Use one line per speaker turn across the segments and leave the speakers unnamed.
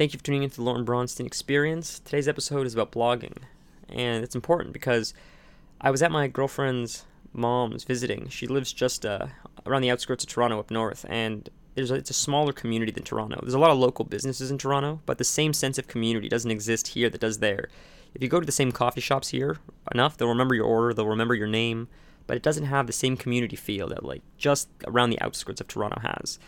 Thank you for tuning into the Lorne Bronstein Experience. Today's episode is about blogging, and it's important because I was at my girlfriend's mom's visiting. She lives just uh, around the outskirts of Toronto up north, and there's a, it's a smaller community than Toronto. There's a lot of local businesses in Toronto, but the same sense of community doesn't exist here that does there. If you go to the same coffee shops here enough, they'll remember your order, they'll remember your name, but it doesn't have the same community feel that like just around the outskirts of Toronto has.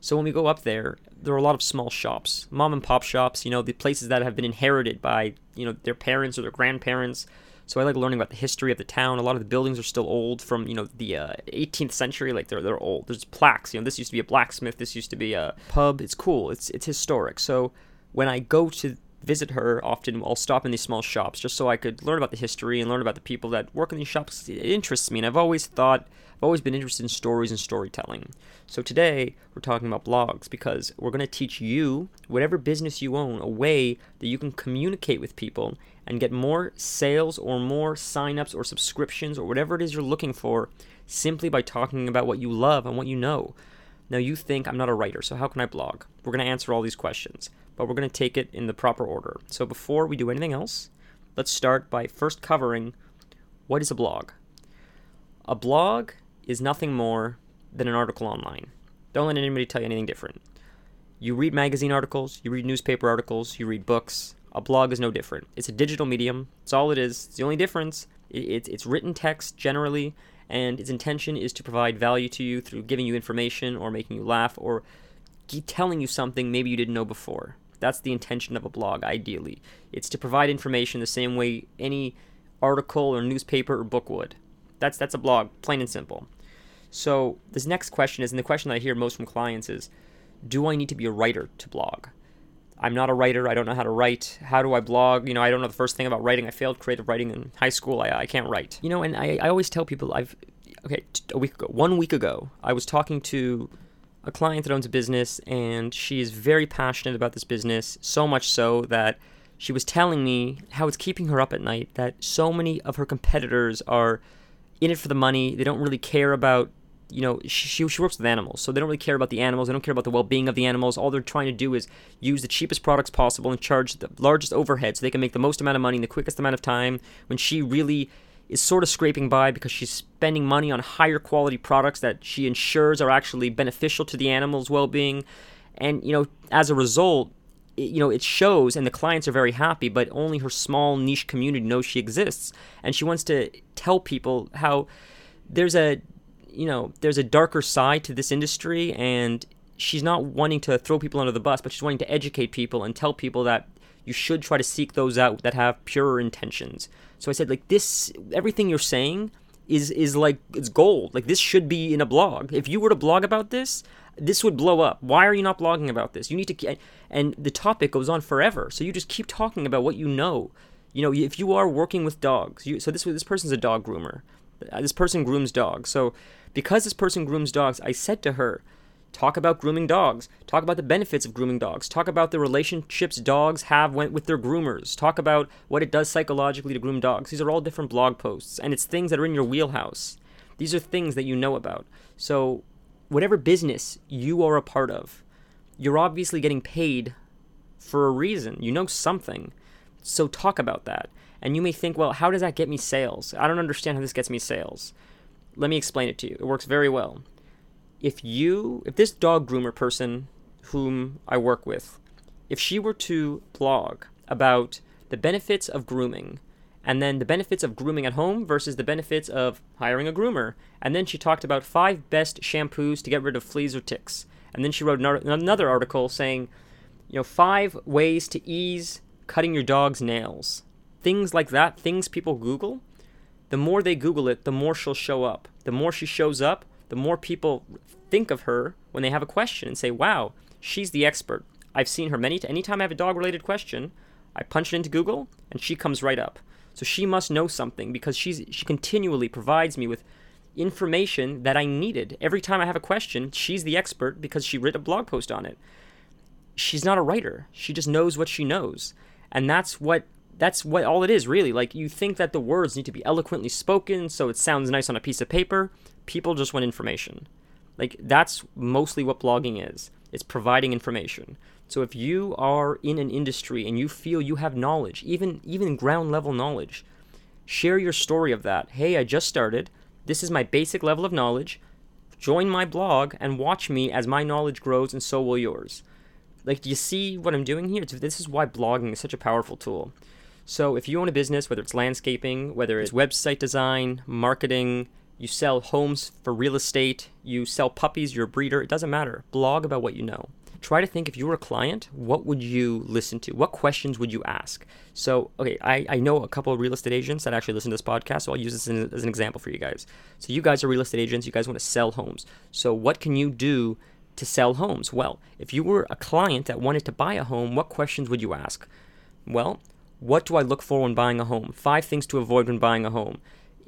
So when we go up there, there are a lot of small shops, mom and pop shops, you know, the places that have been inherited by, you know, their parents or their grandparents. So I like learning about the history of the town. A lot of the buildings are still old from, you know, the uh, 18th century. Like they're they're old. There's plaques. You know, this used to be a blacksmith. This used to be a pub. It's cool. It's it's historic. So when I go to visit her, often I'll stop in these small shops just so I could learn about the history and learn about the people that work in these shops. It interests me, and I've always thought I've always been interested in stories and storytelling. So today we're talking about blogs because we're going to teach you, whatever business you own, a way that you can communicate with people and get more sales or more signups or subscriptions or whatever it is you're looking for simply by talking about what you love and what you know. Now you think I'm not a writer, so how can I blog? We're going to answer all these questions, but we're going to take it in the proper order. So before we do anything else, let's start by first covering what is a blog. A blog is nothing more than an article online. Don't let anybody tell you anything different. You read magazine articles, you read newspaper articles, you read books. A blog is no different. It's a digital medium. It's all it is. It's the only difference. It's, it's written text generally, and its intention is to provide value to you through giving you information or making you laugh or telling you something maybe you didn't know before. That's the intention of a blog, ideally. It's to provide information the same way any article or newspaper or book would. That's that's a blog, plain and simple. So this next question is, and the question I hear most from clients is, do I need to be a writer to blog? I'm not a writer. I don't know how to write. How do I blog? You know, I don't know the first thing about writing. I failed creative writing in high school. I, I can't write. You know, and I, I always tell people I've, okay, a week ago, one week ago, I was talking to a client that owns a business and she is very passionate about this business, so much so that she was telling me how it's keeping her up at night, that so many of her competitors are in it for the money. They don't really care about you know, she, she works with animals, so they don't really care about the animals. They don't care about the well-being of the animals. All they're trying to do is use the cheapest products possible and charge the largest overhead so they can make the most amount of money in the quickest amount of time. When she really is sort of scraping by because she's spending money on higher quality products that she ensures are actually beneficial to the animal's well-being, and you know, as a result, you know, it shows, and the clients are very happy. But only her small niche community knows she exists, and she wants to tell people how there's a you know, there's a darker side to this industry, and she's not wanting to throw people under the bus, but she's wanting to educate people and tell people that you should try to seek those out that have purer intentions. So I said, like this, everything you're saying is is like it's gold. Like this should be in a blog. If you were to blog about this, this would blow up. Why are you not blogging about this? You need to, and the topic goes on forever. So you just keep talking about what you know. You know, if you are working with dogs, you, so this this person's a dog groomer. Uh, this person grooms dogs. So because this person grooms dogs, I said to her, talk about grooming dogs, talk about the benefits of grooming dogs, talk about the relationships dogs have with their groomers, talk about what it does psychologically to groom dogs. These are all different blog posts, and it's things that are in your wheelhouse. These are things that you know about. So, whatever business you are a part of, you're obviously getting paid for a reason. You know something. So, talk about that. And you may think, well, how does that get me sales? I don't understand how this gets me sales. Let me explain it to you. It works very well. If you, if this dog groomer person whom I work with, if she were to blog about the benefits of grooming and then the benefits of grooming at home versus the benefits of hiring a groomer. And then she talked about five best shampoos to get rid of fleas or ticks. And then she wrote another article saying, you know, five ways to ease cutting your dog's nails. Things like that, things people Google the more they Google it, the more she'll show up. The more she shows up, the more people think of her when they have a question and say, wow, she's the expert. I've seen her many t- anytime I have a dog related question, I punch it into Google and she comes right up. So she must know something because she's she continually provides me with information that I needed. Every time I have a question, she's the expert because she wrote a blog post on it. She's not a writer. She just knows what she knows. And that's what that's what all it is really like you think that the words need to be eloquently spoken so it sounds nice on a piece of paper people just want information like that's mostly what blogging is it's providing information. So if you are in an industry and you feel you have knowledge, even even ground level knowledge, share your story of that. Hey, I just started. This is my basic level of knowledge. Join my blog and watch me as my knowledge grows and so will yours. Like, do you see what I'm doing here? This is why blogging is such a powerful tool. So, if you own a business, whether it's landscaping, whether it's website design, marketing, you sell homes for real estate, you sell puppies, you're a breeder, it doesn't matter. Blog about what you know. Try to think if you were a client, what would you listen to? What questions would you ask? So, okay, I, I know a couple of real estate agents that actually listen to this podcast, so I'll use this as an example for you guys. So, you guys are real estate agents, you guys want to sell homes. So, what can you do to sell homes? Well, if you were a client that wanted to buy a home, what questions would you ask? Well, what do I look for when buying a home? Five things to avoid when buying a home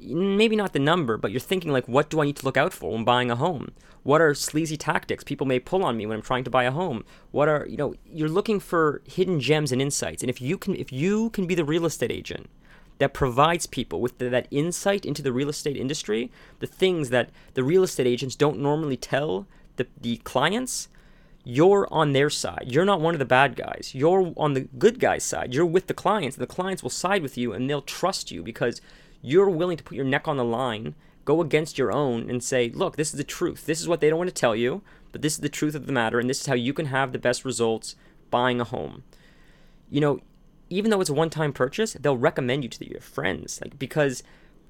maybe not the number, but you're thinking like, what do I need to look out for when buying a home? What are sleazy tactics people may pull on me when I'm trying to buy a home? What are you know? You're looking for hidden gems and insights, and if you can, if you can be the real estate agent that provides people with the, that insight into the real estate industry, the things that the real estate agents don't normally tell the, the clients, you're on their side. You're not one of the bad guys. You're on the good guy's side. You're with the clients. and The clients will side with you and they'll trust you because you're willing to put your neck on the line, go against your own, and say, look, this is the truth. This is what they don't want to tell you, but this is the truth of the matter, and this is how you can have the best results buying a home. You know, even though it's a one time purchase, they'll recommend you to your friends. Like, because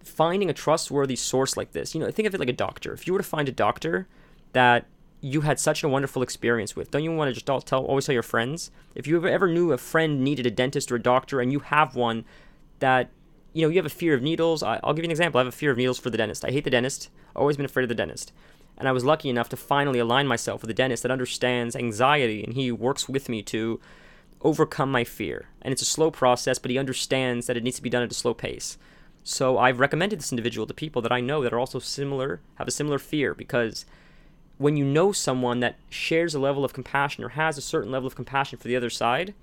finding a trustworthy source like this, you know, think of it like a doctor. If you were to find a doctor that you had such a wonderful experience with. Don't you want to just all tell always tell your friends? If you ever knew a friend needed a dentist or a doctor and you have one that you know, you have a fear of needles. I, will give you an example. I have a fear of needles for the dentist. I hate the dentist. I've always been afraid of the dentist. And I was lucky enough to finally align myself with a dentist that understands anxiety and he works with me to overcome my fear. And it's a slow process, but he understands that it needs to be done at a slow pace. So I've recommended this individual to people that I know that are also similar, have a similar fear because when you know someone that shares a level of compassion or has a certain level of compassion for the other side,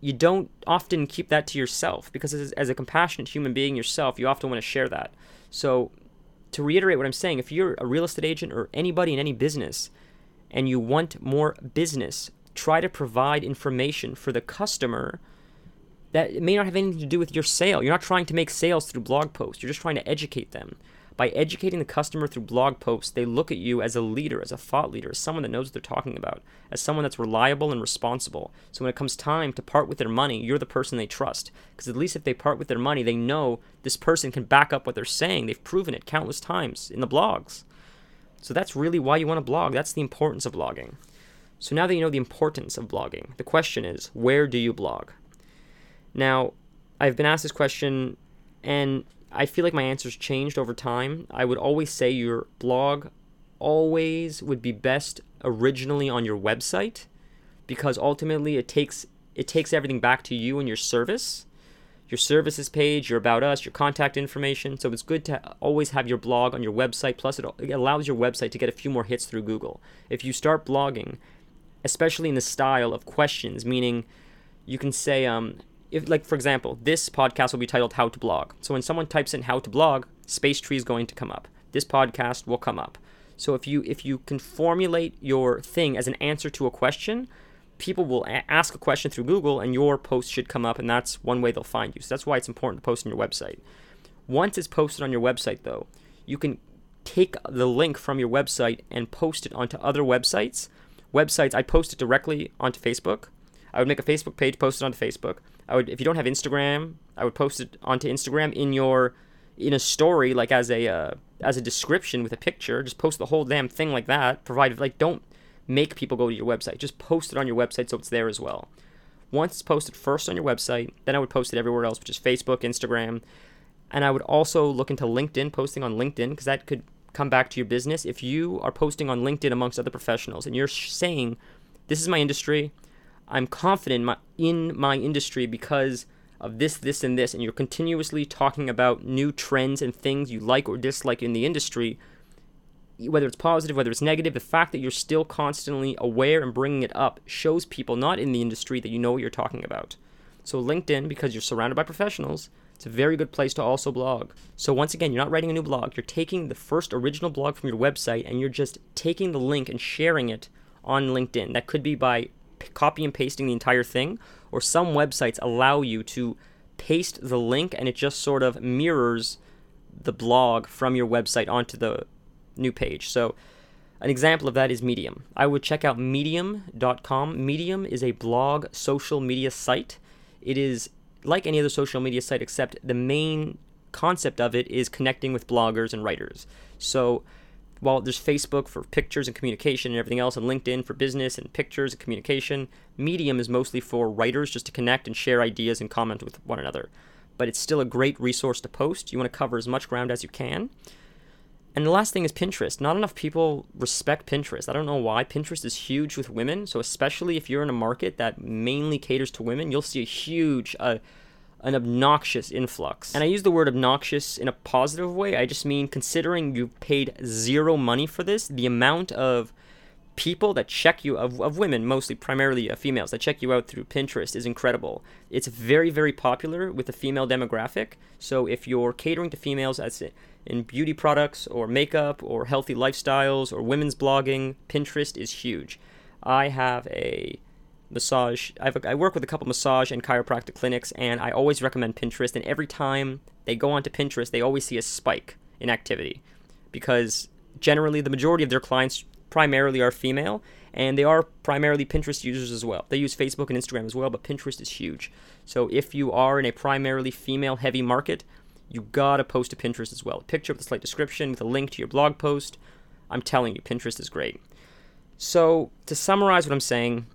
you don't often keep that to yourself because as, as a compassionate human being yourself, you often want to share that. So, to reiterate what I'm saying, if you're a real estate agent or anybody in any business and you want more business, try to provide information for the customer that may not have anything to do with your sale. You're not trying to make sales through blog posts, you're just trying to educate them. By educating the customer through blog posts, they look at you as a leader, as a thought leader, as someone that knows what they're talking about, as someone that's reliable and responsible. So when it comes time to part with their money, you're the person they trust. Because at least if they part with their money, they know this person can back up what they're saying. They've proven it countless times in the blogs. So that's really why you want to blog. That's the importance of blogging. So now that you know the importance of blogging, the question is where do you blog? Now, I've been asked this question, and I feel like my answers changed over time. I would always say your blog always would be best originally on your website because ultimately it takes it takes everything back to you and your service. Your services page your about us your contact information. So it's good to always have your blog on your website. Plus it, allows your website to get a few more hits through google. If you start blogging especially in the style of questions meaning you can say um, if like for example, this podcast will be titled How to Blog. So when someone types in how to blog, Space Tree is going to come up. This podcast will come up. So if you if you can formulate your thing as an answer to a question, people will a- ask a question through Google and your post should come up and that's one way they'll find you. So that's why it's important to post on your website. Once it's posted on your website though, you can take the link from your website and post it onto other websites. Websites I post it directly onto Facebook. I would make a Facebook page, post it onto Facebook. I would if you don't have Instagram, I would post it onto Instagram in your in a story like as a uh, as a description with a picture. Just post the whole damn thing like that. Provide like don't make people go to your website. Just post it on your website so it's there as well. Once it's posted first on your website, then I would post it everywhere else, which is Facebook, Instagram, and I would also look into LinkedIn, posting on LinkedIn because that could come back to your business. If you are posting on LinkedIn amongst other professionals and you're saying, "This is my industry," I'm confident in my, in my industry because of this, this, and this, and you're continuously talking about new trends and things you like or dislike in the industry, whether it's positive, whether it's negative, the fact that you're still constantly aware and bringing it up shows people not in the industry that you know what you're talking about. So, LinkedIn, because you're surrounded by professionals, it's a very good place to also blog. So, once again, you're not writing a new blog, you're taking the first original blog from your website and you're just taking the link and sharing it on LinkedIn. That could be by copy and pasting the entire thing, or some websites allow you to paste the link and it just sort of mirrors the blog from your website onto the new page. So, an example of that is Medium. I would check out medium.com. Medium is a blog social media site. It is like any other social media site, except the main concept of it is connecting with bloggers and writers. So, while there's Facebook for pictures and communication and everything else, and LinkedIn for business and pictures and communication, Medium is mostly for writers just to connect and share ideas and comment with one another. But it's still a great resource to post. You want to cover as much ground as you can. And the last thing is Pinterest. Not enough people respect Pinterest. I don't know why. Pinterest is huge with women, so especially if you're in a market that mainly caters to women, you'll see a huge, uh, an obnoxious influx. And I use the word obnoxious in a positive way. I just mean considering you paid zero money for this, the amount of people that check you of, of women mostly primarily uh, females that check you out through pinterest is incredible it's very very popular with the female demographic so if you're catering to females as in beauty products or makeup or healthy lifestyles or women's blogging pinterest is huge i have a massage I, have a, I work with a couple massage and chiropractic clinics and i always recommend pinterest and every time they go onto pinterest they always see a spike in activity because generally the majority of their clients primarily are female, and they are primarily Pinterest users as well. They use Facebook and Instagram as well, but Pinterest is huge. So if you are in a primarily female heavy market, you gotta post to Pinterest as well. A picture with a slight description with a link to your blog post. I'm telling you, Pinterest is great. So to summarize what I'm saying,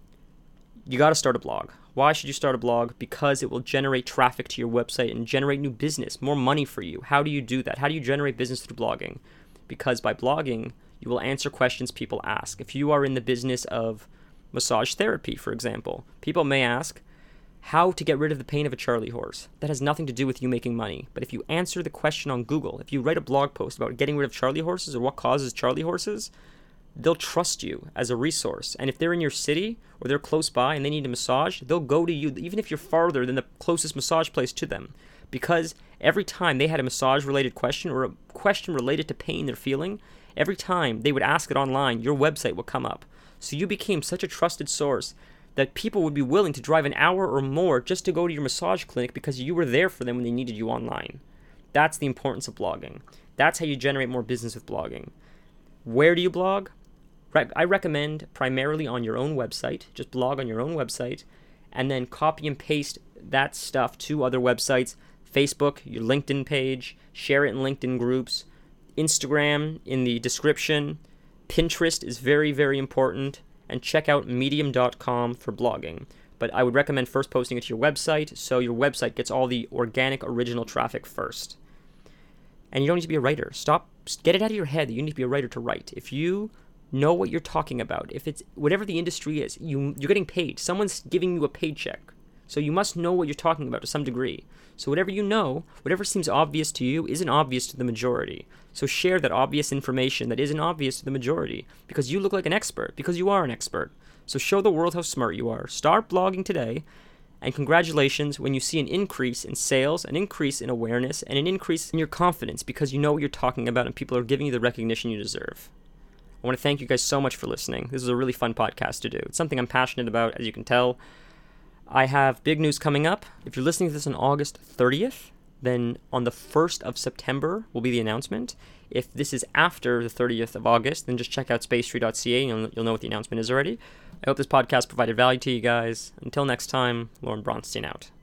you gotta start a blog. Why should you start a blog? Because it will generate traffic to your website and generate new business, more money for you. How do you do that? How do you generate business through blogging? Because by blogging, you will answer questions people ask. If you are in the business of massage therapy, for example, people may ask how to get rid of the pain of a Charlie horse. That has nothing to do with you making money. But if you answer the question on Google, if you write a blog post about getting rid of Charlie horses or what causes Charlie horses, they'll trust you as a resource. And if they're in your city or they're close by and they need a massage, they'll go to you even if you're farther than the closest massage place to them. Because every time they had a massage related question or a question related to pain they're feeling, Every time they would ask it online, your website would come up. So you became such a trusted source that people would be willing to drive an hour or more just to go to your massage clinic because you were there for them when they needed you online. That's the importance of blogging. That's how you generate more business with blogging. Where do you blog? I recommend primarily on your own website. Just blog on your own website and then copy and paste that stuff to other websites Facebook, your LinkedIn page, share it in LinkedIn groups, Instagram in the description. Pinterest is very, very important. And check out medium.com for blogging. But I would recommend first posting it to your website so your website gets all the organic, original traffic first. And you don't need to be a writer. Stop, get it out of your head that you need to be a writer to write. If you know what you're talking about, if it's whatever the industry is, you, you're getting paid. Someone's giving you a paycheck. So you must know what you're talking about to some degree. So whatever you know, whatever seems obvious to you, isn't obvious to the majority. So share that obvious information that isn't obvious to the majority because you look like an expert, because you are an expert. So show the world how smart you are. Start blogging today. And congratulations when you see an increase in sales, an increase in awareness, and an increase in your confidence because you know what you're talking about and people are giving you the recognition you deserve. I want to thank you guys so much for listening. This is a really fun podcast to do. It's something I'm passionate about, as you can tell. I have big news coming up. If you're listening to this on August 30th, then on the 1st of September will be the announcement. If this is after the 30th of August, then just check out spacetree.ca and you'll, you'll know what the announcement is already. I hope this podcast provided value to you guys. Until next time, Lorne Bronstein out.